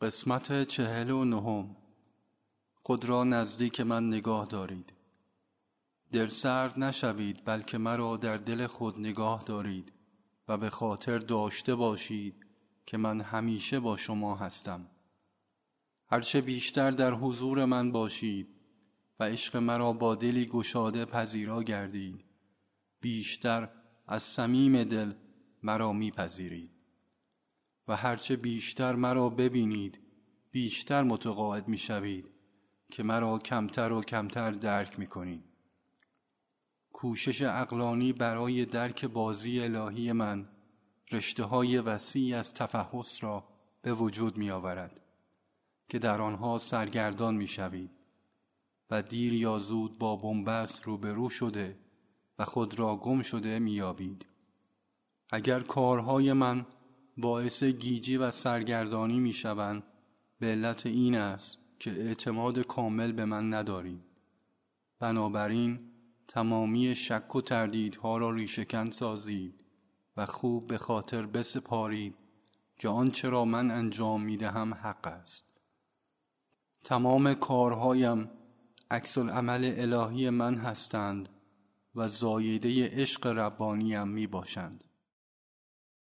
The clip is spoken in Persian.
قسمت چهل و نهم. خود را نزدیک من نگاه دارید. دل سرد نشوید بلکه مرا در دل خود نگاه دارید و به خاطر داشته باشید که من همیشه با شما هستم. هرچه بیشتر در حضور من باشید و عشق مرا با دلی گشاده پذیرا گردید بیشتر از صمیم دل مرا میپذیرید. و هرچه بیشتر مرا ببینید بیشتر متقاعد می‌شوید که مرا کمتر و کمتر درک می‌کنید کوشش اقلانی برای درک بازی الهی من رشته های وسیع از تفحص را به وجود می آورد که در آنها سرگردان می شوید و دیر یا زود با بنبست روبرو شده و خود را گم شده می یابید. اگر کارهای من باعث گیجی و سرگردانی می شوند به علت این است که اعتماد کامل به من ندارید. بنابراین تمامی شک و تردیدها را ریشهکن سازید و خوب به خاطر بسپارید که آنچه را من انجام می دهم حق است. تمام کارهایم عکس عمل الهی من هستند و زایده عشق ربانیم می باشند